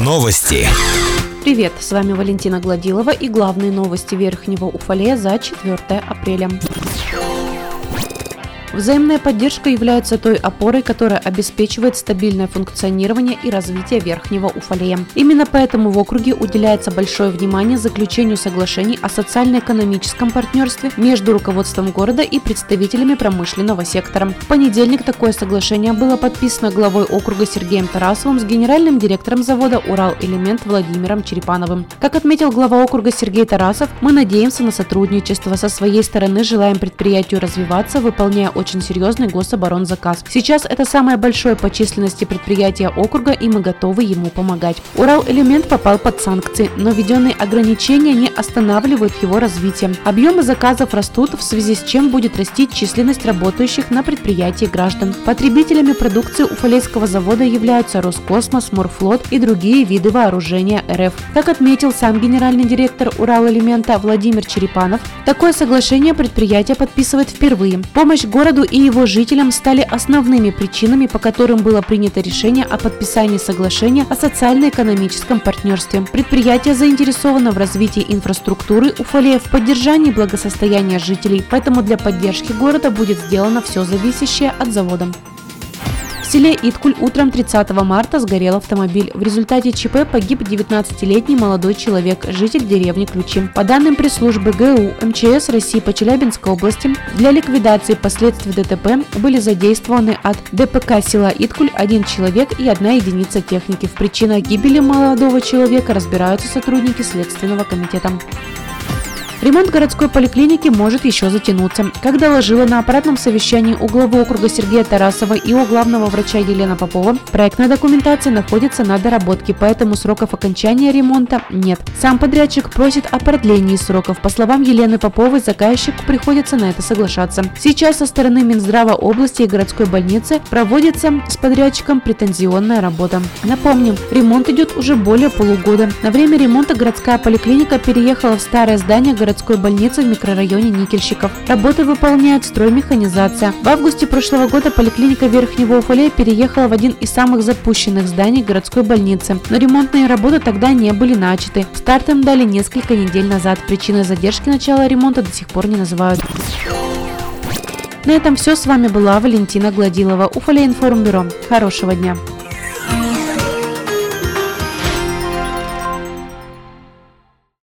Новости. Привет, с вами Валентина Гладилова и главные новости Верхнего Уфалея за 4 апреля. Взаимная поддержка является той опорой, которая обеспечивает стабильное функционирование и развитие Верхнего Уфалея. Именно поэтому в округе уделяется большое внимание заключению соглашений о социально-экономическом партнерстве между руководством города и представителями промышленного сектора. В понедельник такое соглашение было подписано главой округа Сергеем Тарасовым с генеральным директором завода «Урал-элемент» Владимиром Черепановым. Как отметил глава округа Сергей Тарасов, мы надеемся на сотрудничество. Со своей стороны желаем предприятию развиваться, выполняя очень серьезный гособоронзаказ. Сейчас это самое большое по численности предприятие округа, и мы готовы ему помогать. Урал-элемент попал под санкции, но введенные ограничения не останавливают его развитие. Объемы заказов растут, в связи с чем будет расти численность работающих на предприятии граждан. Потребителями продукции Уфалейского завода являются Роскосмос, Морфлот и другие виды вооружения РФ. Как отметил сам генеральный директор Урал-элемента Владимир Черепанов, такое соглашение предприятие подписывает впервые. Помощь городу городу и его жителям стали основными причинами, по которым было принято решение о подписании соглашения о социально-экономическом партнерстве. Предприятие заинтересовано в развитии инфраструктуры Уфалея в поддержании благосостояния жителей, поэтому для поддержки города будет сделано все зависящее от завода. Селе Иткуль утром 30 марта сгорел автомобиль. В результате ЧП погиб 19-летний молодой человек, житель деревни Ключи. По данным пресс-службы ГУ МЧС России по Челябинской области, для ликвидации последствий ДТП были задействованы от ДПК села Иткуль один человек и одна единица техники. В причинах гибели молодого человека разбираются сотрудники Следственного комитета. Ремонт городской поликлиники может еще затянуться. Как доложила на аппаратном совещании у главы округа Сергея Тарасова и у главного врача Елена Попова, проектная документация находится на доработке, поэтому сроков окончания ремонта нет. Сам подрядчик просит о продлении сроков. По словам Елены Поповой, заказчику приходится на это соглашаться. Сейчас со стороны Минздрава области и городской больницы проводится с подрядчиком претензионная работа. Напомним, ремонт идет уже более полугода. На время ремонта городская поликлиника переехала в старое здание городской больницы в микрорайоне Никельщиков. Работы выполняет строймеханизация. В августе прошлого года поликлиника Верхнего Уфалея переехала в один из самых запущенных зданий городской больницы. Но ремонтные работы тогда не были начаты. Старт им дали несколько недель назад. Причиной задержки начала ремонта до сих пор не называют. На этом все. С вами была Валентина Гладилова, Уфалей информбюро. Хорошего дня!